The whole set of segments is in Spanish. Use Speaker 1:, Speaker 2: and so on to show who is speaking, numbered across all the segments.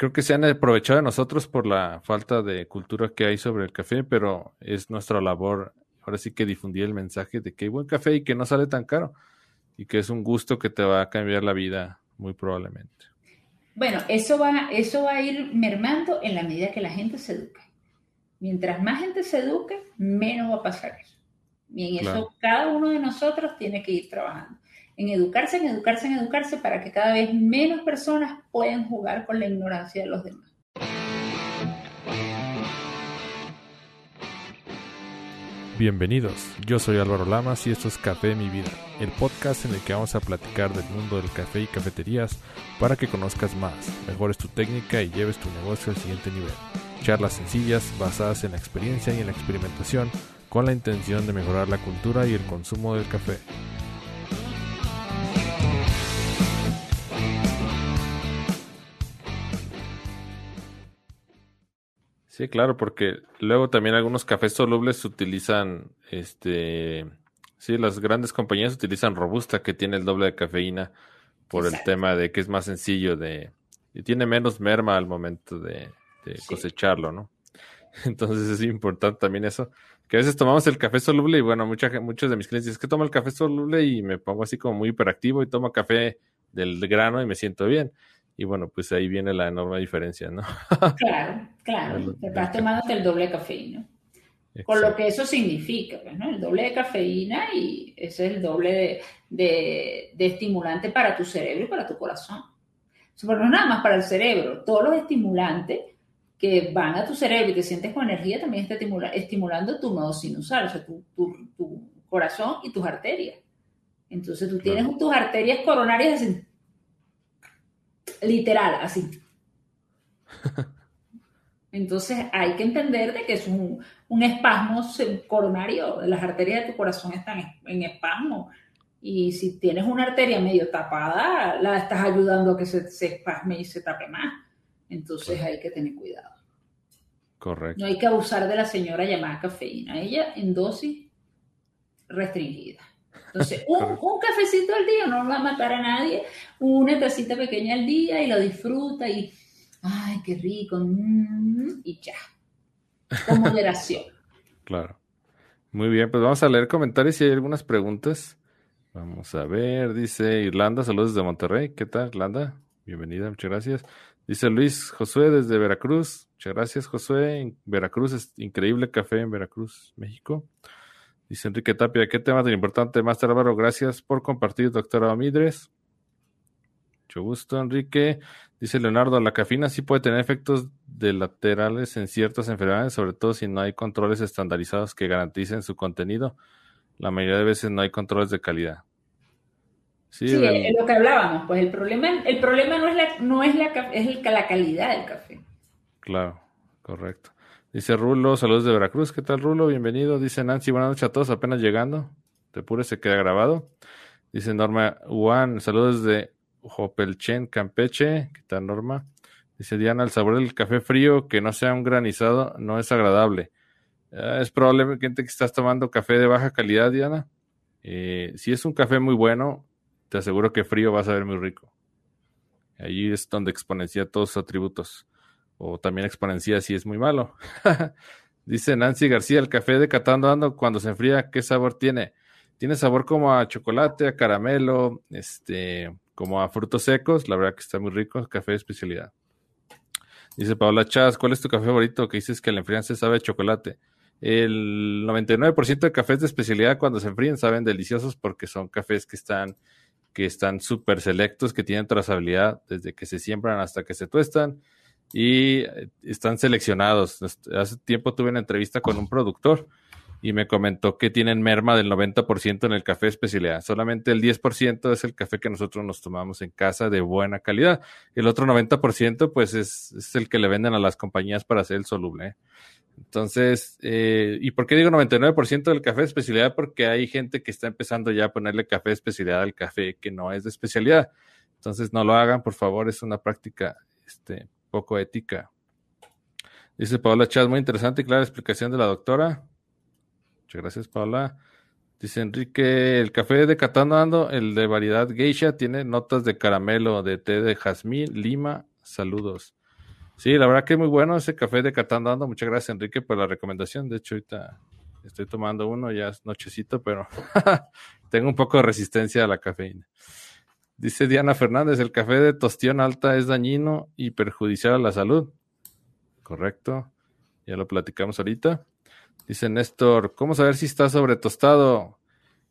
Speaker 1: creo que se han aprovechado de nosotros por la falta de cultura que hay sobre el café, pero es nuestra labor ahora sí que difundir el mensaje de que hay buen café y que no sale tan caro y que es un gusto que te va a cambiar la vida muy probablemente.
Speaker 2: Bueno, eso va, eso va a ir mermando en la medida que la gente se eduque. Mientras más gente se eduque, menos va a pasar eso. Y en eso cada uno de nosotros tiene que ir trabajando en educarse, en educarse, en educarse, para que cada vez menos personas puedan jugar con la ignorancia de los demás.
Speaker 1: Bienvenidos, yo soy Álvaro Lamas y esto es Café Mi Vida, el podcast en el que vamos a platicar del mundo del café y cafeterías para que conozcas más, mejores tu técnica y lleves tu negocio al siguiente nivel. Charlas sencillas basadas en la experiencia y en la experimentación con la intención de mejorar la cultura y el consumo del café. Sí, claro, porque luego también algunos cafés solubles utilizan, este, sí, las grandes compañías utilizan Robusta, que tiene el doble de cafeína, por el tema de que es más sencillo de, y tiene menos merma al momento de, cosecharlo, ¿no? Entonces es importante también eso, que a veces tomamos el café soluble y bueno, mucha, muchos de mis clientes dicen, es que tomo el café soluble y me pongo así como muy hiperactivo y tomo café del grano y me siento bien. Y bueno, pues ahí viene la enorme diferencia, ¿no?
Speaker 2: claro, claro. Te estás tomando el doble de cafeína. Con lo que eso significa, pues, ¿no? El doble de cafeína y ese es el doble de, estimulante para tu cerebro y para tu corazón. Pero no nada más para el cerebro, todos los estimulantes que van a tu cerebro y te sientes con energía también está estimulando tu modo sinusal, o sea, tu, corazón y tus arterias. Entonces tú tienes tus arterias coronarias así, literal, así. Entonces hay que entender de que es un, espasmo coronario, las arterias de tu corazón están en espasmo. Y si tienes una arteria medio tapada, la estás ayudando a que se, se espasme y se tape más. Entonces hay que tener cuidado.
Speaker 1: Correcto.
Speaker 2: No hay que abusar de la señora llamada cafeína. Ella en dosis restringida. Entonces, un, cafecito al día no va a matar a nadie, una tacita pequeña al día y lo disfruta y, ay, qué rico, mm, y ya, con moderación.
Speaker 1: claro. Muy bien, pues vamos a leer comentarios y hay algunas preguntas. Vamos a ver, dice Irlanda, saludos desde Monterrey. ¿Qué tal, Irlanda? Bienvenida, muchas gracias. Dice Luis Josué desde Veracruz. Muchas gracias, Josué. Veracruz es increíble café en Veracruz, México. Dice Enrique Tapia, qué tema tan importante, Master Álvaro. Gracias por compartir, doctora Amidres. Mucho gusto, Enrique. Dice Leonardo, la cafeína sí puede tener efectos de laterales en ciertas enfermedades, sobre todo si no hay controles estandarizados que garanticen su contenido. La mayoría de veces no hay controles de calidad.
Speaker 2: Sí, es lo que hablábamos, pues el problema, el problema no es la, no es la, es la calidad del café.
Speaker 1: Claro, correcto. Dice Rulo, saludos de Veracruz. ¿Qué tal, Rulo? Bienvenido. Dice Nancy, buenas noches a todos, apenas llegando. Te pure se queda grabado. Dice Norma Juan, saludos de Jopelchen, Campeche. ¿Qué tal, Norma? Dice Diana, el sabor del café frío que no sea un granizado no es agradable. Ah, es probablemente que estás tomando café de baja calidad, Diana. Eh, si es un café muy bueno, te aseguro que frío va a saber muy rico. Allí es donde exponencia todos sus atributos o también exponencia si es muy malo. Dice Nancy García, el café de Catando Ando cuando se enfría, ¿qué sabor tiene? Tiene sabor como a chocolate, a caramelo, este, como a frutos secos, la verdad que está muy rico, café de especialidad. Dice Paola Chaz, ¿cuál es tu café favorito? Que dices que la enfrian se sabe a chocolate. El 99% de cafés de especialidad cuando se enfrían saben deliciosos porque son cafés que están que están súper selectos, que tienen trazabilidad desde que se siembran hasta que se tuestan y eh, están seleccionados. Hace tiempo tuve una entrevista con un productor y me comentó que tienen merma del 90% en el café especialidad. Solamente el 10% es el café que nosotros nos tomamos en casa de buena calidad. El otro 90% pues es, el que le venden a las compañías para hacer el soluble. ¿eh? Entonces, eh, ¿y por qué digo 99% del café de especialidad? Porque hay gente que está empezando ya a ponerle café de especialidad al café que no es de especialidad. Entonces, no lo hagan, por favor, es una práctica este, poco ética. Dice Paola Chaz, muy interesante y clara explicación de la doctora. Muchas gracias, Paola. Dice Enrique, el café de Catando Ando, el de variedad geisha, tiene notas de caramelo, de té de jazmín, lima. Saludos. Sí, la verdad que es muy bueno ese café de Catán Muchas gracias, Enrique, por la recomendación. De hecho, ahorita estoy tomando uno, ya es nochecito, pero tengo un poco de resistencia a la cafeína. Dice Diana Fernández, el café de tostión alta es dañino y perjudicial a la salud. Correcto, ya lo platicamos ahorita. Dice Néstor, ¿cómo saber si está sobre tostado?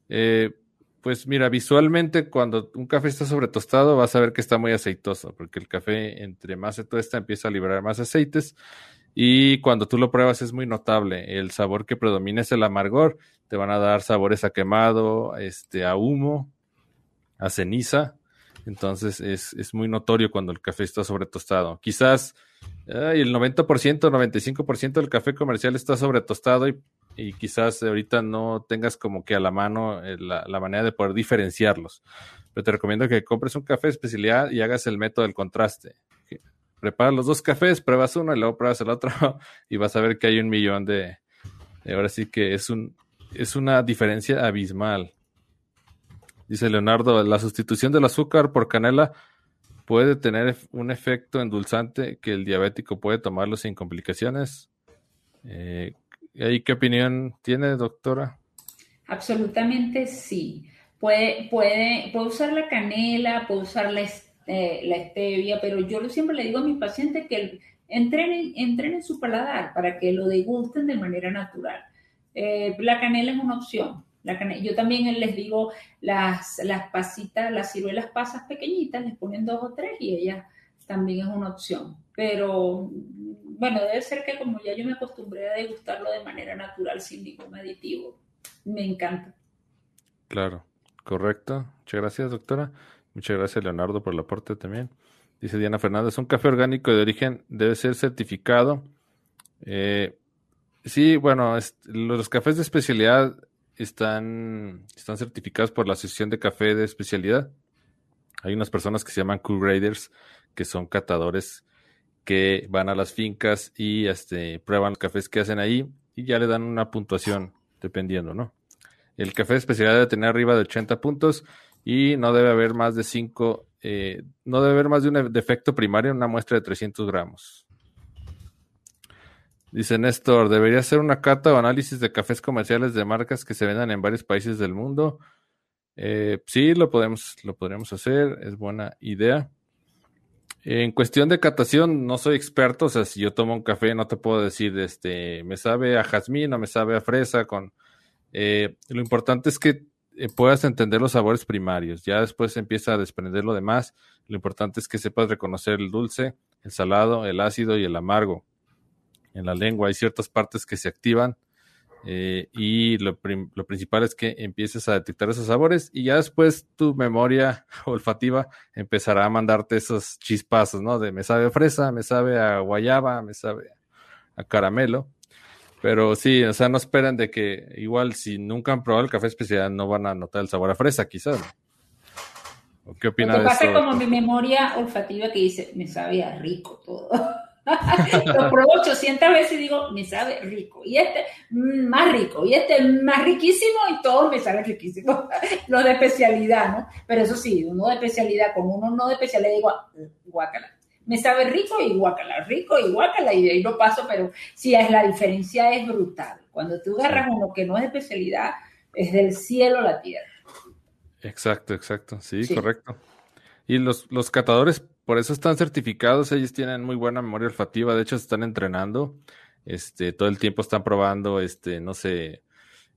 Speaker 1: Eh, pues mira, visualmente cuando un café está sobre tostado vas a ver que está muy aceitoso, porque el café entre más se tuesta empieza a liberar más aceites y cuando tú lo pruebas es muy notable. El sabor que predomina es el amargor, te van a dar sabores a quemado, este, a humo, a ceniza. Entonces es, es muy notorio cuando el café está sobre tostado. Quizás el 90%, 95% del café comercial está sobre tostado y y quizás ahorita no tengas como que a la mano eh, la, manera de poder diferenciarlos. Pero te recomiendo que compres un café de especialidad y hagas el método del contraste. Prepara los dos cafés, pruebas uno y luego pruebas el otro y vas a ver que hay un millón de... Ahora sí que es, un, es una diferencia abismal. Dice Leonardo, la sustitución del azúcar por canela puede tener un efecto endulzante que el diabético puede tomarlo sin complicaciones. Eh, ¿Y qué opinión tiene, doctora?
Speaker 2: Absolutamente sí. Puede, puede, puede usar la canela, puede usar la, eh, la stevia, pero yo siempre le digo a mis pacientes que entrenen, entrenen su paladar para que lo degusten de manera natural. Eh, la canela es una opción. Yo también les digo las, las pasitas, las ciruelas pasas pequeñitas, les ponen dos o tres y ellas también es una opción. Pero bueno, debe ser que como ya yo me acostumbré a degustarlo de manera natural sin ningún aditivo. Me encanta.
Speaker 1: Claro, correcto. Muchas gracias, doctora. Muchas gracias, Leonardo, por el aporte también. Dice Diana Fernández, un café orgánico de origen debe ser certificado. Eh, sí, bueno, los cafés de especialidad están, están certificados por la Asociación de Café de Especialidad. Hay unas personas que se llaman Q-Graders, que son catadores que van a las fincas y este, prueban los cafés que hacen ahí y ya le dan una puntuación dependiendo, ¿no? El café de especialidad debe tener arriba de 80 puntos y no debe haber más de 5, eh, no debe haber más de un defecto primario en una muestra de 300 gramos. Dice Néstor, debería ser una cata o análisis de cafés comerciales de marcas que se vendan en varios países del mundo. Eh, sí, lo podemos, lo podríamos hacer, es buena idea. En cuestión de catación, no soy experto, o sea, si yo tomo un café no te puedo decir, este, me sabe a jazmín o me sabe a fresa, con... Eh, lo importante es que eh, puedas entender los sabores primarios, ya después empieza a desprender lo demás, lo importante es que sepas reconocer el dulce, el salado, el ácido y el amargo. En la lengua hay ciertas partes que se activan eh, y lo, principal es que empieces a detectar esos sabores y ya después tu memoria olfativa empezará a mandarte esos chispazos, ¿no? De me sabe a fresa, me sabe a guayaba, me sabe a caramelo. Pero sí, o sea, no esperen de que igual si nunca han probado el café especial no van a notar el sabor a fresa, quizás.
Speaker 2: ¿Qué opinas de pasa como mi memoria olfativa que dice, me sabe a rico todo. lo pruebo 800 veces y digo, me sabe rico. Y este mm, más rico. Y este más riquísimo. Y todos me saben riquísimo. Los de especialidad, ¿no? Pero eso sí, uno de especialidad, como uno no de especialidad, digo, guácala. Me sabe rico y guácala, rico y guácala. Y de ahí lo paso, pero sí, es, la diferencia es brutal. Cuando tú agarras uno que no es de especialidad, es del cielo a la tierra.
Speaker 1: Exacto, exacto. Sí, correcto. Y los, los catadores por eso están certificados, ellos tienen muy buena memoria olfativa, de hecho están entrenando, este, todo el tiempo están probando, este, no sé,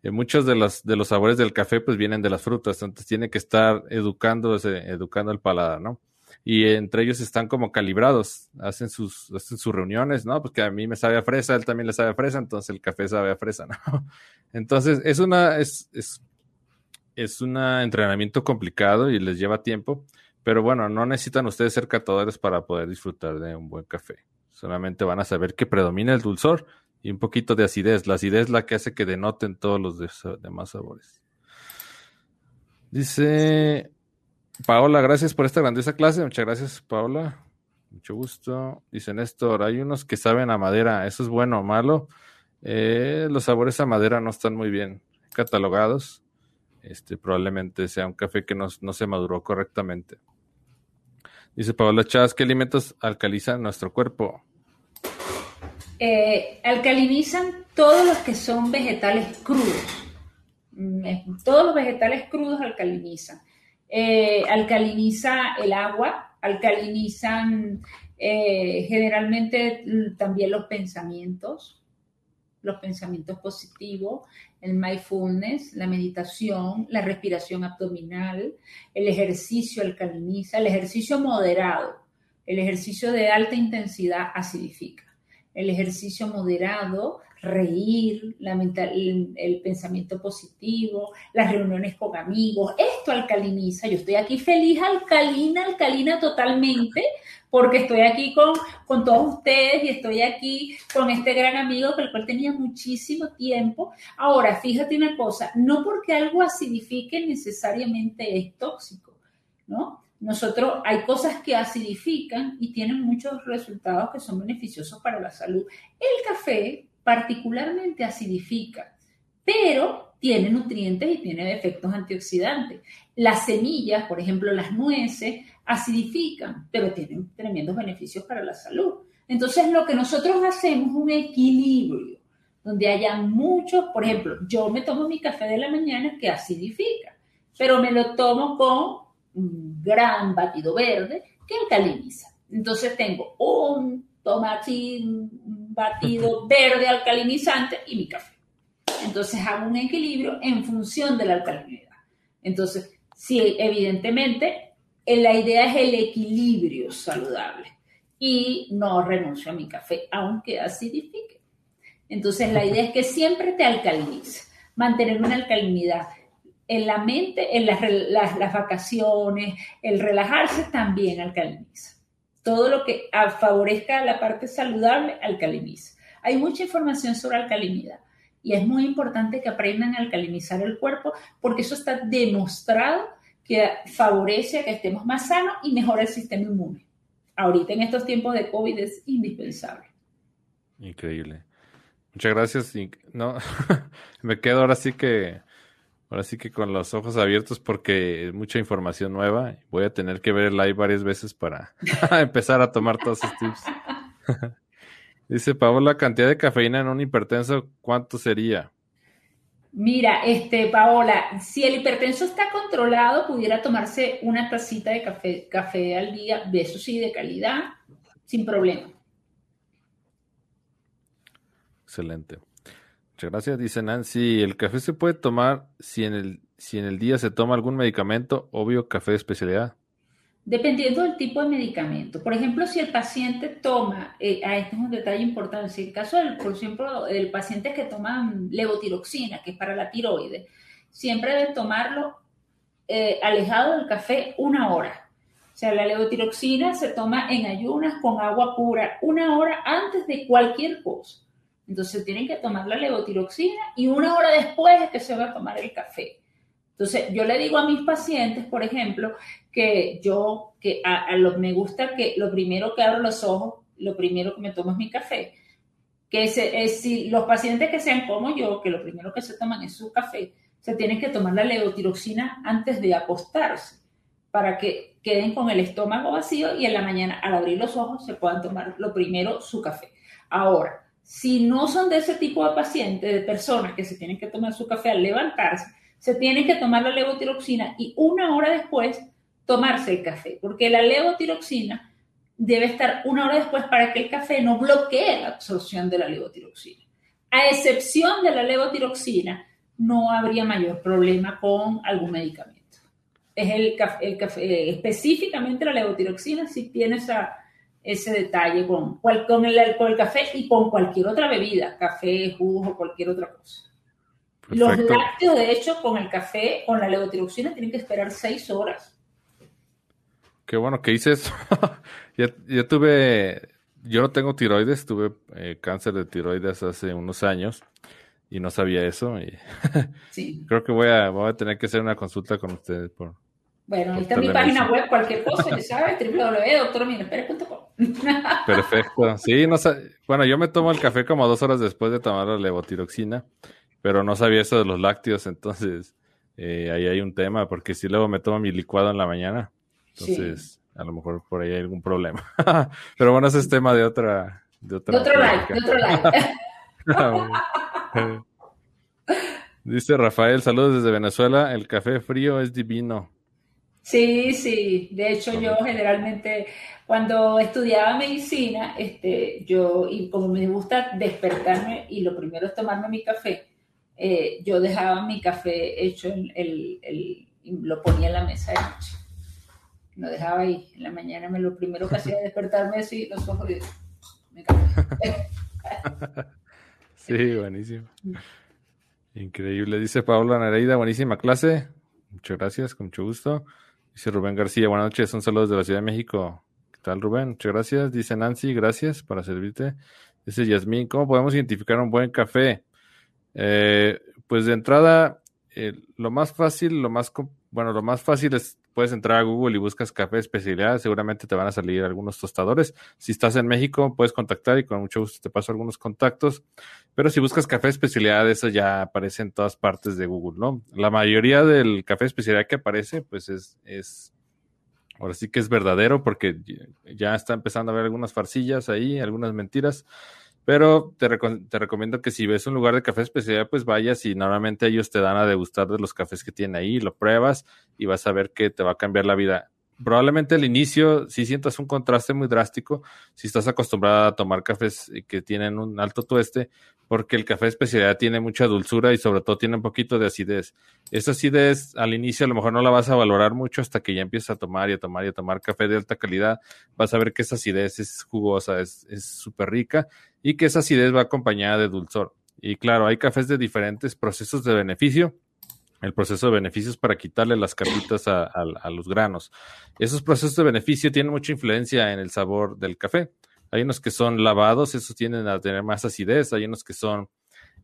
Speaker 1: eh, muchos de los, de los sabores del café pues vienen de las frutas, entonces tiene que estar educándose, educando el paladar, ¿no? Y entre ellos están como calibrados, hacen sus, hacen sus reuniones, ¿no? Porque a mí me sabe a fresa, él también le sabe a fresa, entonces el café sabe a fresa, ¿no? Entonces es una, es, es, es un entrenamiento complicado y les lleva tiempo, pero bueno, no necesitan ustedes ser catadores para poder disfrutar de un buen café. Solamente van a saber que predomina el dulzor y un poquito de acidez. La acidez es la que hace que denoten todos los demás sabores. Dice Paola, gracias por esta grandiosa clase. Muchas gracias, Paola. Mucho gusto. Dice Néstor, hay unos que saben a madera. ¿Eso es bueno o malo? Eh, los sabores a madera no están muy bien catalogados. Este, probablemente sea un café que no se maduró correctamente. Dice Paola Chávez, ¿qué alimentos alcalizan nuestro cuerpo?
Speaker 2: Eh, alcalinizan todos los que son vegetales crudos. Mm, todos los vegetales crudos alcalinizan. Eh, alcaliniza el agua, alcalinizan eh, generalmente también los pensamientos, los pensamientos positivos, el mindfulness, la meditación, la respiración abdominal, el ejercicio alcaliniza, el ejercicio moderado, el ejercicio de alta intensidad acidifica, el ejercicio moderado reír, la el, pensamiento positivo, las reuniones con amigos, esto alcaliniza. Yo estoy aquí feliz, alcalina, alcalina totalmente, porque estoy aquí con, con todos ustedes y estoy aquí con este gran amigo con el cual tenía muchísimo tiempo. Ahora, fíjate una cosa, no porque algo acidifique necesariamente es tóxico, ¿no? Nosotros hay cosas que acidifican y tienen muchos resultados que son beneficiosos para la salud. El café particularmente acidifica, pero tiene nutrientes y tiene efectos antioxidantes. Las semillas, por ejemplo, las nueces, acidifican, pero tienen tremendos beneficios para la salud. Entonces, lo que nosotros hacemos es un equilibrio, donde haya muchos, por ejemplo, yo me tomo mi café de la mañana que acidifica, pero me lo tomo con un gran batido verde que alcaliniza. Entonces tengo un tomate batido verde alcalinizante y mi café. Entonces hago un equilibrio en función de la alcalinidad. Entonces, sí, evidentemente, la idea es el equilibrio saludable y no renuncio a mi café, aunque acidifique. Entonces, la idea es que siempre te alcalinice, mantener una alcalinidad en la mente, en las, vacaciones, el relajarse también alcaliniza todo lo que favorezca la parte saludable alcaliniza. Hay mucha información sobre alcalinidad y es muy importante que aprendan a alcalinizar el cuerpo porque eso está demostrado que favorece a que estemos más sanos y mejora el sistema inmune. Ahorita en estos tiempos de COVID es indispensable.
Speaker 1: Increíble. Muchas gracias. No, me quedo ahora sí que Ahora sí que con los ojos abiertos porque es mucha información nueva. Voy a tener que ver el live varias veces para empezar a tomar todos esos tips. Dice Paola, cantidad de cafeína en un hipertenso, ¿cuánto sería?
Speaker 2: Mira, este, Paola, si el hipertenso está controlado, pudiera tomarse una tacita de café, café al día, de eso sí, de calidad, sin problema.
Speaker 1: Excelente gracias. Dice Nancy, ¿el café se puede tomar si en el, si en el día se toma algún medicamento? Obvio, café de especialidad.
Speaker 2: Dependiendo del tipo de medicamento. Por ejemplo, si el paciente toma, eh, ah, este es un detalle importante, si el caso del, por ejemplo, del paciente que toma levotiroxina, que es para la tiroides, siempre debe tomarlo eh, alejado del café una hora. O sea, la levotiroxina se toma en ayunas con agua pura una hora antes de cualquier cosa. Entonces tienen que tomar la levotiroxina y una hora después es que se va a tomar el café. Entonces yo le digo a mis pacientes, por ejemplo, que yo, que a, lo, me gusta que lo primero que abro los ojos, lo primero que me tomo es mi café. Que es, si los pacientes que sean como yo, que lo primero que se toman es su café, se tienen que tomar la levotiroxina antes de acostarse para que queden con el estómago vacío y en la mañana al abrir los ojos se puedan tomar lo primero su café. Ahora, si no son de ese tipo de pacientes, de personas que se tienen que tomar su café al levantarse, se tienen que tomar la levotiroxina y una hora después tomarse el café, porque la levotiroxina debe estar una hora después para que el café no bloquee la absorción de la levotiroxina. A excepción de la levotiroxina, no habría mayor problema con algún medicamento. Es el café, eh, específicamente la levotiroxina, si tiene ese detalle con, con, el, con el café y con cualquier otra bebida, café, jugo o cualquier otra cosa. Los lácteos, de hecho, con el café, con la levotiroxina, tienen que esperar seis horas.
Speaker 1: Qué bueno que hice eso. yo, tuve, yo no tengo tiroides, tuve eh, cáncer de tiroides hace unos años y no sabía eso. Y sí. Creo que voy a, voy a tener que hacer una consulta con ustedes por,
Speaker 2: bueno, ahí está mi página web, cualquier cosa, ya sabes, www.doctorminespérez.com.
Speaker 1: Perfecto. Sí, no bueno, yo me tomo el café como dos horas después de tomar la levotiroxina, pero no sabía eso de los lácteos, entonces eh, ahí hay un tema, porque si luego me tomo mi licuado en la mañana, entonces a lo mejor por ahí hay algún problema. pero bueno, ese es tema de otra,
Speaker 2: De, otro like, de otro like.
Speaker 1: Ah, Dice Rafael, saludos desde Venezuela. El café frío es divino.
Speaker 2: Sí, sí. De hecho, yo generalmente, cuando estudiaba medicina, este, yo, y como me gusta despertarme y lo primero es tomarme mi café, eh, yo dejaba mi café hecho, el, el, lo ponía en la mesa de noche. Lo dejaba ahí. En la mañana me lo primero que hacía despertarme así, los ojos y me
Speaker 1: Sí, buenísimo. Increíble. Dice Paola Nereida, buenísima clase. Muchas gracias, con mucho gusto. Dice Rubén García, buenas noches, un saludo desde la Ciudad de México. ¿Qué tal, Rubén? Muchas gracias. Dice Nancy, gracias para servirte. Dice Yasmín, ¿cómo podemos identificar un buen café? Eh, pues de entrada, eh, lo más fácil, lo más, bueno, lo más fácil es puedes entrar a Google y buscas café especialidad, seguramente te van a salir algunos tostadores. Si estás en México, puedes contactar y con mucho gusto te paso algunos contactos. Pero si buscas café especialidad, eso ya aparece en todas partes de Google, ¿no? La mayoría del café especialidad que aparece, pues es, es ahora sí que es verdadero porque ya está empezando a haber algunas farcillas ahí, algunas mentiras. Pero te, te, recomiendo que si ves un lugar de café especial, pues vayas y normalmente ellos te dan a degustar de los cafés que tienen ahí, lo pruebas y vas a ver que te va a cambiar la vida. Probablemente al inicio si sientas un contraste muy drástico, si estás acostumbrada a tomar cafés que tienen un alto tueste, porque el café especialidad tiene mucha dulzura y sobre todo tiene un poquito de acidez. Esa acidez al inicio a lo mejor no la vas a valorar mucho hasta que ya empieces a tomar y a tomar y a tomar café de alta calidad. Vas a ver que esa acidez es jugosa, es súper rica y que esa acidez va acompañada de dulzor. Y claro, hay cafés de diferentes procesos de beneficio. El proceso de beneficio es para quitarle las capitas a, a los granos. Esos procesos de beneficio tienen mucha influencia en el sabor del café. Hay unos que son lavados, esos tienden a tener más acidez. Hay unos que son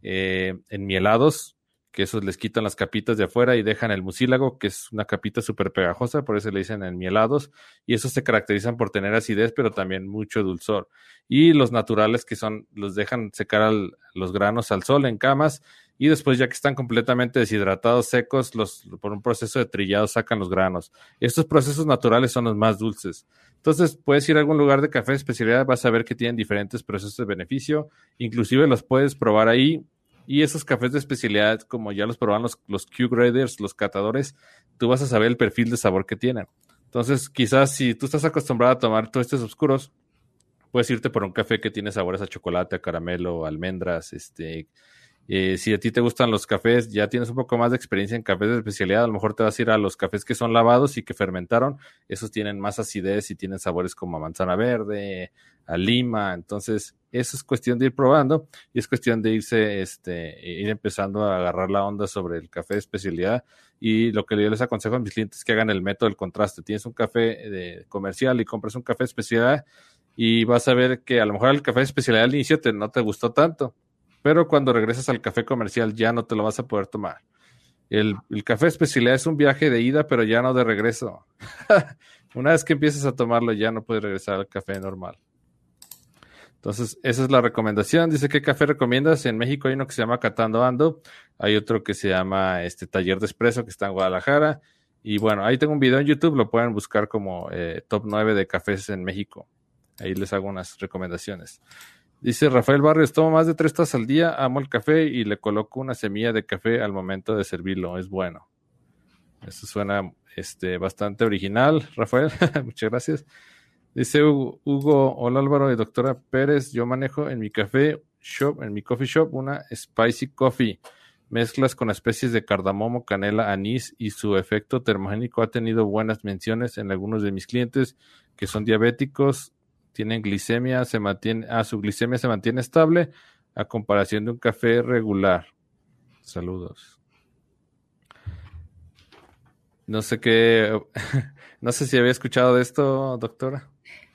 Speaker 1: eh, enmielados, que esos les quitan las capitas de afuera y dejan el mucílago, que es una capita súper pegajosa, por eso le dicen enmielados. Y esos se caracterizan por tener acidez, pero también mucho dulzor. Y los naturales, que son, los dejan secar los granos al sol en camas y después ya que están completamente deshidratados, secos, los, por un proceso de trillado sacan los granos. Estos procesos naturales son los más dulces. Entonces, puedes ir a algún lugar de café de especialidad, vas a ver que tienen diferentes procesos de beneficio, inclusive los puedes probar ahí. Y esos cafés de especialidad, como ya los proban los, los Q-graders, los catadores, tú vas a saber el perfil de sabor que tienen. Entonces, quizás si tú estás acostumbrado a tomar estos oscuros, puedes irte por un café que tiene sabores a chocolate, a caramelo, almendras, este, eh, si a ti te gustan los cafés, ya tienes un poco más de experiencia en cafés de especialidad, a lo mejor te vas a ir a los cafés que son lavados y que fermentaron. Esos tienen más acidez y tienen sabores como a manzana verde, a lima. Entonces, eso es cuestión de ir probando y es cuestión de irse, este, ir empezando a agarrar la onda sobre el café de especialidad. Y lo que yo les aconsejo a mis clientes es que hagan el método del contraste. Tienes un café de comercial y compras un café de especialidad y vas a ver que a lo mejor el café de especialidad al inicio te, no te gustó tanto pero cuando regresas al café comercial ya no te lo vas a poder tomar. El, café especialidad es un viaje de ida, pero ya no de regreso. Una vez que empiezas a tomarlo, ya no puedes regresar al café normal. Entonces, esa es la recomendación. Dice, ¿qué café recomiendas? En México hay uno que se llama Catando Ando. Hay otro que se llama este Taller de Espresso, que está en Guadalajara. Y bueno, ahí tengo un video en YouTube, lo pueden buscar como eh, Top 9 de cafés en México. Ahí les hago unas recomendaciones. Dice Rafael Barrios, tomo más de tres tazas al día, amo el café y le coloco una semilla de café al momento de servirlo, es bueno. Eso suena este, bastante original, Rafael, muchas gracias. Dice Hugo, hola Álvaro y doctora Pérez, yo manejo en mi café shop, en mi coffee shop, una spicy coffee. Mezclas con especies de cardamomo, canela, anís y su efecto termogénico ha tenido buenas menciones en algunos de mis clientes que son diabéticos tienen glicemia, se mantiene, ah, su glicemia se mantiene estable a comparación de un café regular. Saludos. No sé qué, no sé si había escuchado de esto, doctora.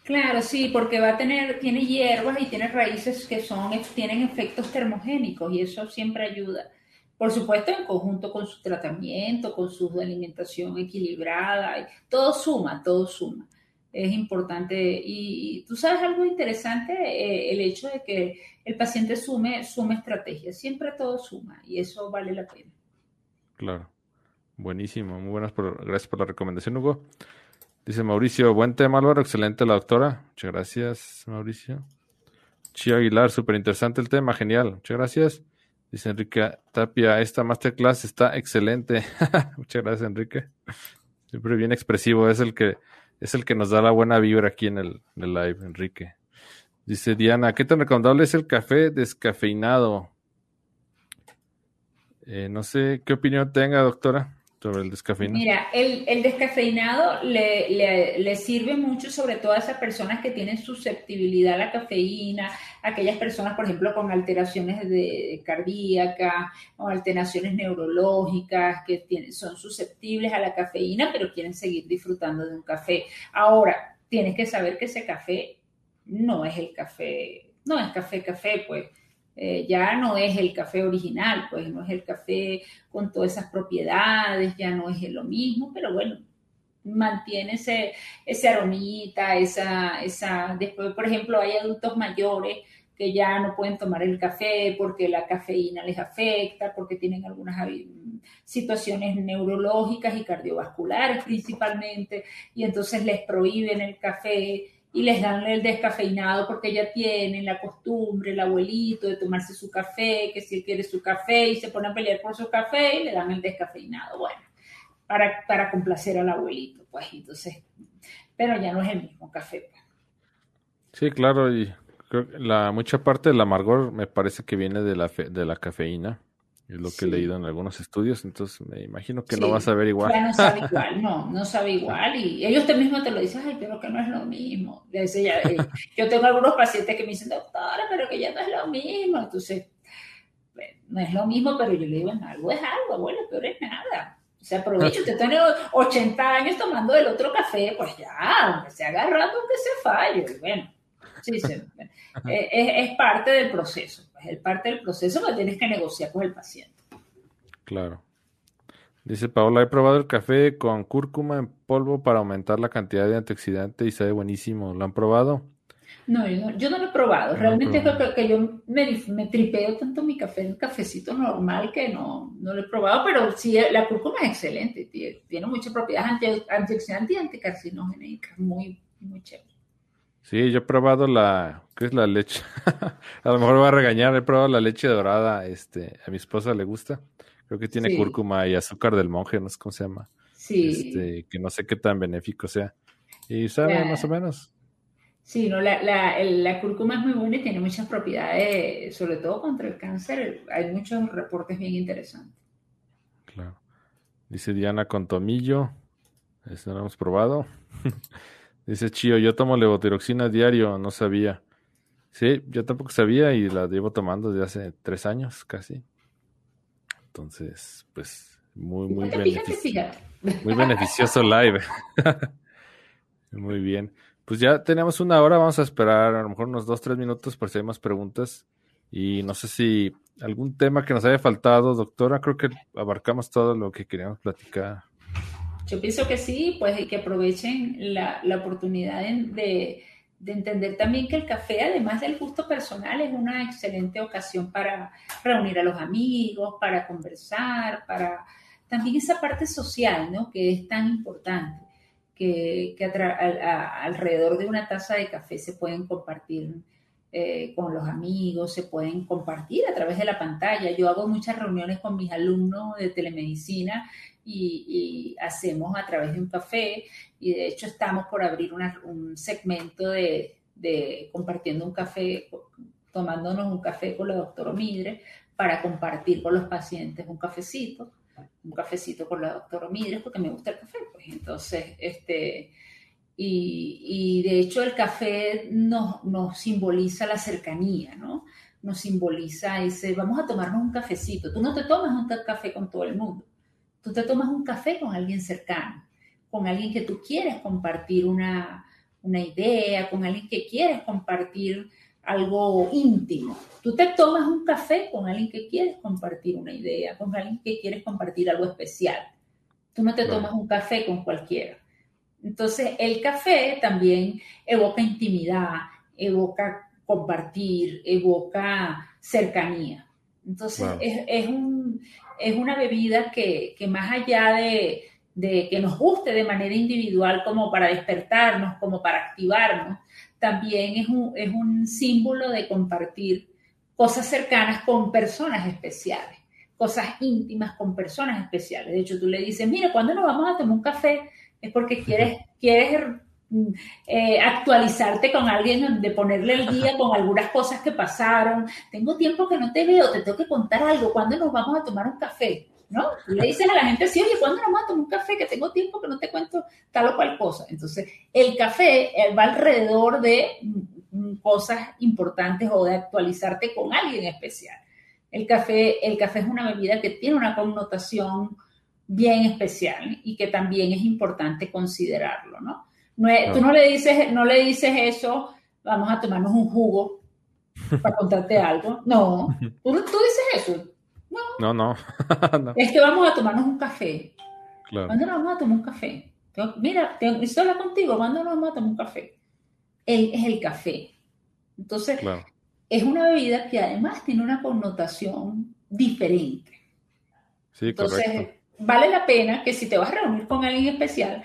Speaker 2: Claro, sí, porque va a tener, tiene hierbas y tiene raíces que son, tienen efectos termogénicos y eso siempre ayuda. Por supuesto, en conjunto con su tratamiento, con su alimentación equilibrada, todo suma, todo suma es importante. Y, tú sabes algo interesante, eh, el hecho de que el paciente sume, sume estrategia, siempre todo suma y eso vale la pena.
Speaker 1: Claro, buenísimo, muy buenas, por, gracias por la recomendación, Hugo. Dice Mauricio, buen tema, Álvaro, excelente la doctora. Muchas gracias, Mauricio. Chio Aguilar, súper interesante el tema, genial. Muchas gracias. Dice Enrique Tapia, esta masterclass está excelente. Muchas gracias, Enrique. Siempre bien expresivo, es el que es el que nos da la buena vibra aquí en el, live, Enrique. Dice Diana, ¿qué tan recomendable es el café descafeinado? Eh, no sé qué opinión tenga, doctora, sobre el descafeinado.
Speaker 2: Mira, el, descafeinado le, sirve mucho, sobre todo a esas personas que tienen susceptibilidad a la cafeína, aquellas personas, por ejemplo, con alteraciones de, cardíacas o alteraciones neurológicas que tienen, son susceptibles a la cafeína, pero quieren seguir disfrutando de un café. Ahora, tienes que saber que ese café no es el café, no es café, café, pues eh, ya no es el café original, pues no es el café con todas esas propiedades, ya no es lo mismo, pero bueno, mantiene ese, ese aromita, esa, esa, después, por ejemplo, hay adultos mayores que ya no pueden tomar el café porque la cafeína les afecta, porque tienen algunas situaciones neurológicas y cardiovasculares principalmente, y entonces les prohíben el café y les dan el descafeinado porque ya tienen la costumbre, el abuelito, de tomarse su café, que si él quiere su café y se pone a pelear por su café y le dan el descafeinado. Bueno, para, para complacer al abuelito, pues entonces, pero ya no es el mismo café. Pues.
Speaker 1: Sí, claro, y la mucha parte del amargor me parece que viene de la, de la cafeína. Es lo que he leído en algunos estudios, entonces me imagino que no vas a ver igual.
Speaker 2: Ya no sabe igual, no, no sabe igual. Y ellos te mismo te lo dicen, ay, pero que no es lo mismo. Eh, yo tengo algunos pacientes que me dicen, doctora, pero que ya no es lo mismo. Entonces, no es lo mismo, pero yo le digo, algo es algo, bueno, peor es nada. O sea, aprovecha, usted tiene 80 años tomando el otro café, pues ya, aunque se agarrando, aunque se falle. Bueno, sí, sí, eh, es, es parte del proceso es parte del proceso que tienes que negociar con el paciente.
Speaker 1: Claro. Dice Paola, he probado el café con cúrcuma en polvo para aumentar la cantidad de antioxidante y sabe buenísimo. ¿Lo han probado?
Speaker 2: No, yo no, lo he probado. Realmente es que yo me, tripeo tanto mi café, el cafecito normal, que no, no lo he probado, pero sí, la cúrcuma es excelente. Tiene, muchas propiedades antioxidantes y anticarcinogénicas. Muy, muy chévere.
Speaker 1: Sí, yo he probado la, ¿qué es la leche? a lo mejor va a regañar, he probado la leche dorada, este, a mi esposa le gusta. Creo que tiene cúrcuma y azúcar del monje, no sé cómo se llama. Sí. Este, que no sé qué tan benéfico sea. Y sabe más o menos.
Speaker 2: Sí, no, la, la, la, cúrcuma es muy buena y tiene muchas propiedades, sobre todo contra el cáncer. Hay muchos reportes bien interesantes.
Speaker 1: Claro. Dice Diana con tomillo. Eso lo hemos probado. Dice Chío, yo tomo levotiroxina diario, no sabía. Sí, yo tampoco sabía y la llevo tomando desde hace tres años casi. Entonces, pues, muy, muy, beneficioso, muy beneficioso live. muy bien. Pues ya tenemos una hora, vamos a esperar a lo mejor unos dos, tres minutos por si hay más preguntas. Y no sé si algún tema que nos haya faltado, doctora, creo que abarcamos todo lo que queríamos platicar.
Speaker 2: Yo pienso que sí, pues que aprovechen la, la oportunidad de, de, entender también que el café, además del gusto personal, es una excelente ocasión para reunir a los amigos, para conversar, para también esa parte social, ¿no? Que es tan importante, que, que alrededor de una taza de café se pueden compartir eh, con los amigos, se pueden compartir a través de la pantalla. Yo hago muchas reuniones con mis alumnos de telemedicina y, hacemos a través de un café y de hecho estamos por abrir un segmento de, compartiendo un café, tomándonos un café con la doctora Omidre para compartir con los pacientes un cafecito, un cafecito con la doctora Omidre porque me gusta el café, pues entonces, este, y, de hecho el café nos, nos, simboliza la cercanía, ¿no? Nos simboliza ese, vamos a tomarnos un cafecito. Tú no te tomas un café con todo el mundo. Tú te tomas un café con alguien cercano, con alguien que tú quieres compartir una, una idea, con alguien que quieres compartir algo íntimo. Tú te tomas un café con alguien que quieres compartir una idea, con alguien que quieres compartir algo especial. Tú no te tomas un café con cualquiera. Entonces, el café también evoca intimidad, evoca compartir, evoca cercanía. Entonces, es, una bebida que, más allá de, que nos guste de manera individual como para despertarnos, como para activarnos, también es un, es un símbolo de compartir cosas cercanas con personas especiales, cosas íntimas con personas especiales. De hecho, tú le dices, mira, ¿cuándo nos vamos a tomar un café? Es porque quieres, quieres eh, actualizarte con alguien, de ponerle el día con algunas cosas que pasaron. Tengo tiempo que no te veo, te tengo que contar algo. ¿Cuándo nos vamos a tomar un café? ¿No? le dices a la gente así, oye, ¿cuándo nos vamos a tomar un café? Que tengo tiempo que no te cuento tal o cual cosa. Entonces, el café va alrededor de cosas importantes o de actualizarte con alguien especial. El café, el café es una bebida que tiene una connotación bien especial y que también es importante considerarlo, ¿no? No Tú no le, dices, no le dices eso, vamos a tomarnos un jugo para contarte algo. No, ¿Tú, dices eso.
Speaker 1: No, no.
Speaker 2: Es que vamos a tomarnos un café. ¿Cuándo nos vamos a tomar un café? Mira, necesito hablar contigo, ¿cuándo nos vamos a tomar un café? es el café. Entonces, es una bebida que además tiene una connotación diferente.
Speaker 1: Sí,
Speaker 2: Entonces, vale la pena que si te vas a reunir con alguien especial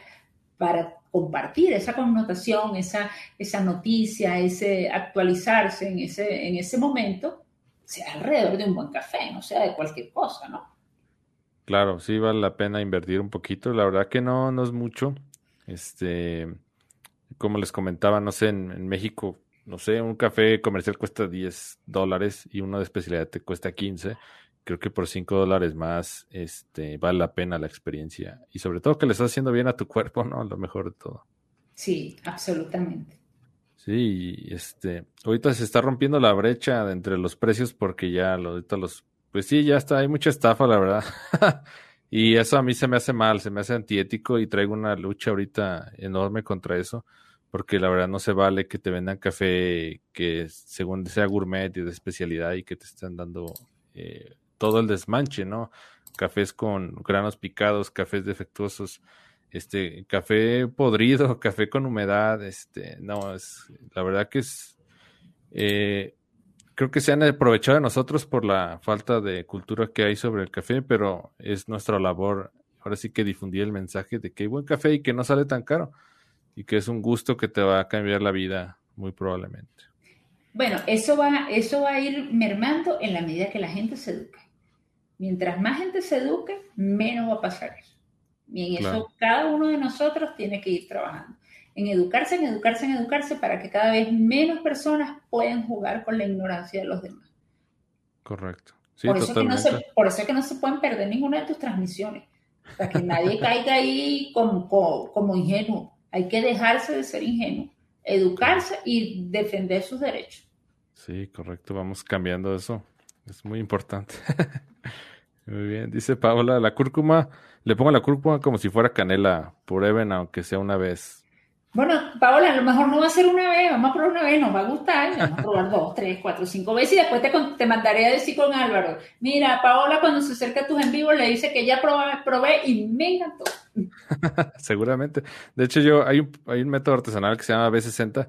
Speaker 2: para compartir esa connotación, esa, esa noticia, ese actualizarse en ese, en ese momento, sea alrededor de un buen café, no sea de cualquier cosa, ¿no?
Speaker 1: Claro, sí vale la pena invertir un poquito. La verdad que no, no es mucho. Este, como les comentaba, no sé, en, en México no sé, un café comercial cuesta 10 dólares y uno de especialidad te cuesta 15. Creo que por 5 dólares más este, vale la pena la experiencia. Y sobre todo que le estás haciendo bien a tu cuerpo, ¿no? Lo mejor de todo.
Speaker 2: Sí, absolutamente.
Speaker 1: Sí, este, ahorita se está rompiendo la brecha entre los precios porque ya ahorita los, pues sí, ya está, hay mucha estafa, la verdad. y eso a mí se me hace mal, se me hace antiético y traigo una lucha ahorita enorme contra eso porque la verdad no se vale que te vendan café que según sea gourmet y de especialidad y que te estén dando eh, todo el desmanche, ¿no? Cafés con granos picados, cafés defectuosos, este, café podrido, café con humedad, este, no, es, la verdad que es, eh, creo que se han aprovechado de nosotros por la falta de cultura que hay sobre el café, pero es nuestra labor, ahora sí que difundir el mensaje de que hay buen café y que no sale tan caro y que es un gusto que te va a cambiar la vida muy probablemente.
Speaker 2: Bueno, eso va, eso va a ir mermando en la medida que la gente se eduque. Mientras más gente se eduque, menos va a pasar eso. Y en eso cada uno de nosotros tiene que ir trabajando. En educarse, en educarse, en educarse para que cada vez menos personas puedan jugar con la ignorancia de los demás.
Speaker 1: Correcto.
Speaker 2: por, eso que no se, por eso es que no se pueden perder ninguna de tus transmisiones. Para que nadie caiga ahí como, como ingenuo. Hay que dejarse de ser ingenuo, educarse y defender sus derechos.
Speaker 1: Sí, correcto. Vamos cambiando eso. Es muy importante. muy bien. Dice Paola, la cúrcuma, le pongo la cúrcuma como si fuera canela. Prueben, aunque sea una vez.
Speaker 2: Bueno, Paola, a lo mejor no va a ser una vez, vamos a probar una vez, nos va a gustar, vamos a probar dos, tres, cuatro, cinco veces y después te, te mandaré a decir con Álvaro, mira, Paola cuando se acerca a tus en vivo le dice que ya probé, probé y me encantó.
Speaker 1: Seguramente. De hecho, yo hay un, hay un método artesanal que se llama B60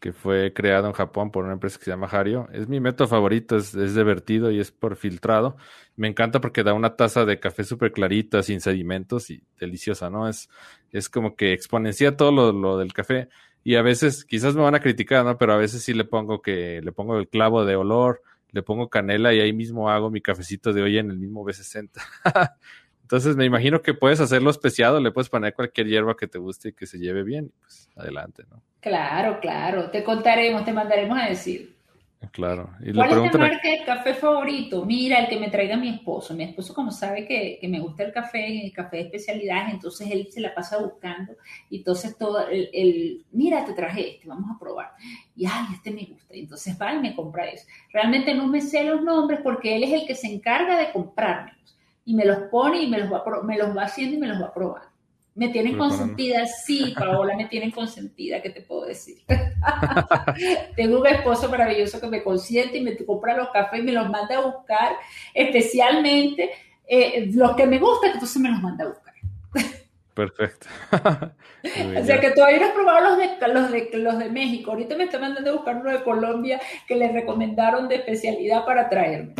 Speaker 1: que fue creado en Japón por una empresa que se llama Hario. Es mi método favorito, es, es divertido y es por filtrado. Me encanta porque da una taza de café súper clarita, sin sedimentos y deliciosa, ¿no? Es, es como que exponencia todo lo, lo, del café. Y a veces, quizás me van a criticar, ¿no? Pero a veces sí le pongo que, le pongo el clavo de olor, le pongo canela y ahí mismo hago mi cafecito de hoy en el mismo B60. Entonces me imagino que puedes hacerlo especiado, le puedes poner cualquier hierba que te guste y que se lleve bien, pues adelante, ¿no?
Speaker 2: Claro, claro, te contaremos, te mandaremos a decir.
Speaker 1: Claro.
Speaker 2: Y ¿Cuál es tu marca de café favorito? Mira, el que me traiga mi esposo. Mi esposo, como sabe que, me gusta el café, el café de especialidad, entonces él se la pasa buscando. Y entonces todo, el, mira, te traje este, vamos a probar. Y, ay, este me gusta. Y entonces va y me compra eso. Realmente no me sé los nombres porque él es el que se encarga de comprarme y me los pone y me los va, me los va haciendo y me los va probando. Me tienen consentida, sí, Paola, me tienen consentida, ¿qué te puedo decir? Tengo un esposo maravilloso que me consiente y me compra los cafés y me los manda a buscar, especialmente eh, los que me gustan, entonces me los manda a buscar.
Speaker 1: Perfecto.
Speaker 2: o sea que todavía no has probado los de, los, de, los de México. Ahorita me está mandando a buscar uno de Colombia que le recomendaron de especialidad para traerme.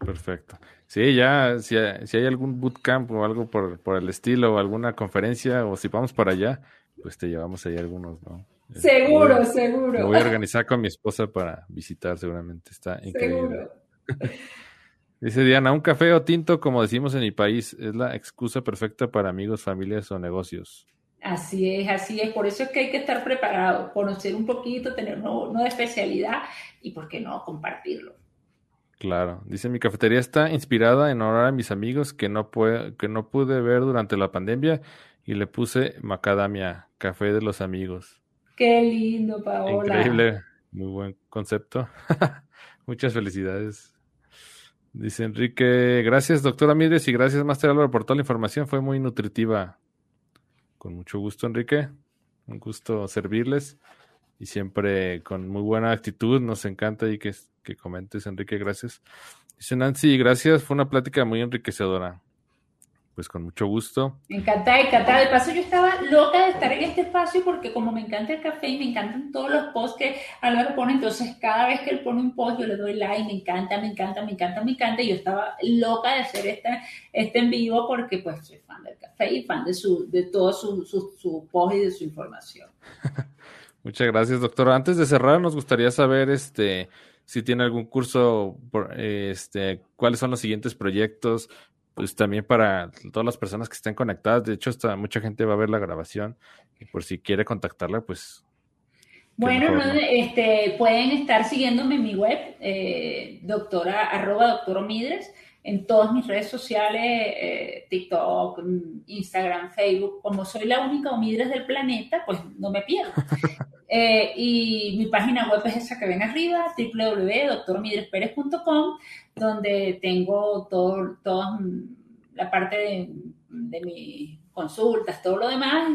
Speaker 1: Perfecto. Sí, ya, si, si hay algún bootcamp o algo por, por, el estilo, o alguna conferencia, o si vamos para allá, pues te llevamos ahí algunos, ¿no?
Speaker 2: Seguro, seguro.
Speaker 1: Me voy a organizar con mi esposa para visitar, seguramente. Está increíble. Dice Diana, un café o tinto, como decimos en mi país, es la excusa perfecta para amigos, familias o negocios.
Speaker 2: Así es, así es. Por eso es que hay que estar preparado, conocer un poquito, tener una especialidad y, ¿por qué no, compartirlo?
Speaker 1: Claro. Dice, mi cafetería está inspirada en honrar a mis amigos que no, puede, que no pude ver durante la pandemia y le puse macadamia, café de los amigos.
Speaker 2: Qué lindo, Paola.
Speaker 1: Increíble, muy buen concepto. Muchas felicidades. Dice Enrique, gracias doctora Mides y gracias Master Álvaro por toda la información, fue muy nutritiva. Con mucho gusto Enrique, un gusto servirles y siempre con muy buena actitud, nos encanta y que, que comentes Enrique, gracias. Dice Nancy, gracias, fue una plática muy enriquecedora pues con mucho gusto.
Speaker 2: Encantada, encantada. De paso, yo estaba loca de estar en este espacio porque como me encanta el café y me encantan todos los posts que Álvaro pone, entonces cada vez que él pone un post yo le doy like, me encanta, me encanta, me encanta, me encanta. Y yo estaba loca de hacer este, este en vivo porque pues soy fan del café y fan de, su, de todo su, su, su post y de su información.
Speaker 1: Muchas gracias, doctora. Antes de cerrar, nos gustaría saber este si tiene algún curso, este, cuáles son los siguientes proyectos, pues también para todas las personas que estén conectadas. De hecho, hasta mucha gente va a ver la grabación y por si quiere contactarla, pues.
Speaker 2: Bueno, Este, pueden estar siguiéndome en mi web, eh, doctora, arroba doctor Midres, en todas mis redes sociales, eh, TikTok, Instagram, Facebook. Como soy la única Omidres del planeta, pues no me pierdo. Eh, y mi página web es esa que ven arriba, www.doctormidresperez.com, donde tengo todo, toda la parte de, de mis consultas, todo lo demás,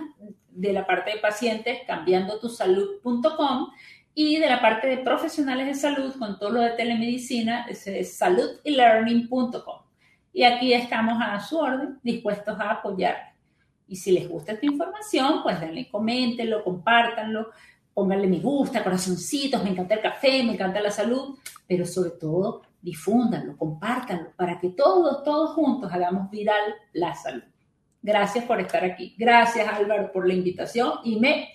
Speaker 2: de la parte de pacientes, cambiandotusalud.com y de la parte de profesionales de salud, con todo lo de telemedicina, es saludylearning.com. Y aquí estamos a su orden, dispuestos a apoyar. Y si les gusta esta información, pues denle, coméntenlo, compártanlo pónganle me gusta, corazoncitos, me encanta el café, me encanta la salud, pero sobre todo difúndanlo, compártanlo, para que todos, todos juntos hagamos viral la salud. Gracias por estar aquí. Gracias Álvaro por la invitación y me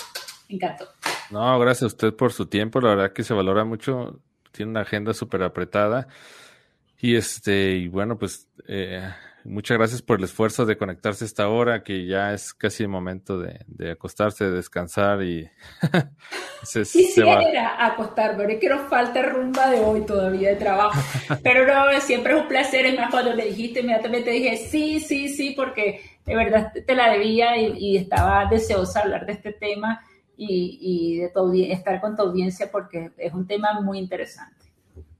Speaker 2: encantó.
Speaker 1: No, gracias a usted por su tiempo, la verdad que se valora mucho, tiene una agenda súper apretada. Y este, y bueno, pues eh, Muchas gracias por el esfuerzo de conectarse a esta hora, que ya es casi el momento de, acostarse, de descansar y
Speaker 2: se, sí, sí, era acostar, pero es que nos falta rumba de hoy todavía de trabajo. Pero no, siempre es un placer, es más, cuando me dijiste, inmediatamente dije, sí, sí, sí, porque de verdad te la debía y, estaba deseosa hablar de este tema y, de estar con tu audiencia porque es un tema muy interesante.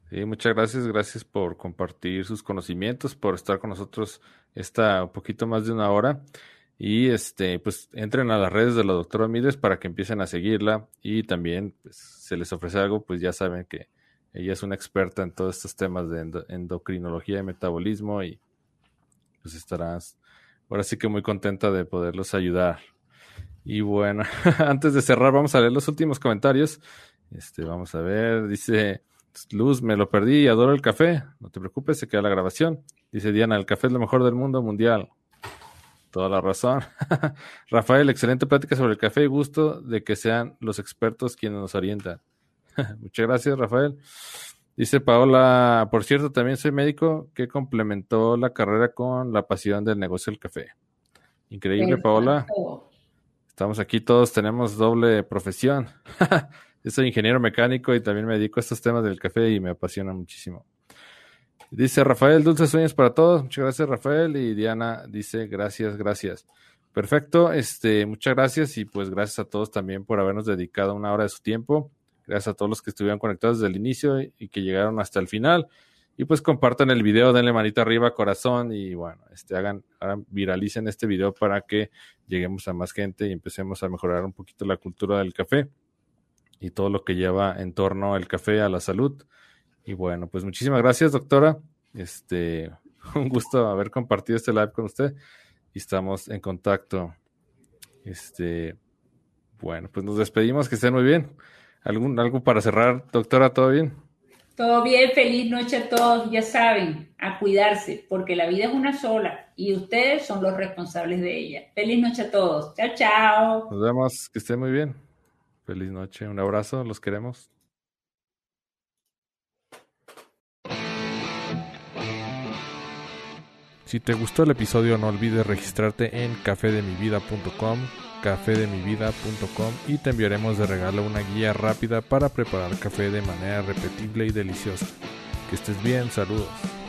Speaker 1: Sí, muchas gracias, gracias por compartir sus conocimientos, por estar con nosotros esta poquito más de una hora. Y este, pues entren a las redes de la doctora Mides para que empiecen a seguirla. Y también, pues, se les ofrece algo, pues ya saben que ella es una experta en todos estos temas de endocrinología y metabolismo. Y pues estarás ahora sí que muy contenta de poderlos ayudar. Y bueno, antes de cerrar, vamos a leer los últimos comentarios. Este, vamos a ver, dice Luz, me lo perdí y adoro el café. No te preocupes, se queda la grabación. Dice Diana, el café es lo mejor del mundo mundial. Toda la razón. Rafael, excelente plática sobre el café y gusto de que sean los expertos quienes nos orientan. Muchas gracias, Rafael. Dice Paola, por cierto, también soy médico que complementó la carrera con la pasión del negocio del café. Increíble, Paola. Estamos aquí todos, tenemos doble profesión. Yo soy ingeniero mecánico y también me dedico a estos temas del café y me apasiona muchísimo. Dice Rafael, dulces sueños para todos. Muchas gracias, Rafael. Y Diana dice, gracias, gracias. Perfecto, este, muchas gracias y pues gracias a todos también por habernos dedicado una hora de su tiempo. Gracias a todos los que estuvieron conectados desde el inicio y que llegaron hasta el final. Y pues compartan el video, denle manita arriba, corazón y bueno, este, hagan, viralicen este video para que lleguemos a más gente y empecemos a mejorar un poquito la cultura del café y todo lo que lleva en torno al café, a la salud. Y bueno, pues muchísimas gracias, doctora. Este, un gusto haber compartido este live con usted y estamos en contacto. Este, bueno, pues nos despedimos, que estén muy bien. ¿Algún, ¿Algo para cerrar, doctora? ¿Todo bien?
Speaker 2: Todo bien, feliz noche a todos. Ya saben, a cuidarse, porque la vida es una sola y ustedes son los responsables de ella. Feliz noche a todos. Chao, chao.
Speaker 1: Nos vemos, que estén muy bien. Feliz noche. Un abrazo. Los queremos. Si te gustó el episodio no olvides registrarte en cafedemivida.com, cafedemivida.com y te enviaremos de regalo una guía rápida para preparar café de manera repetible y deliciosa. Que estés bien, saludos.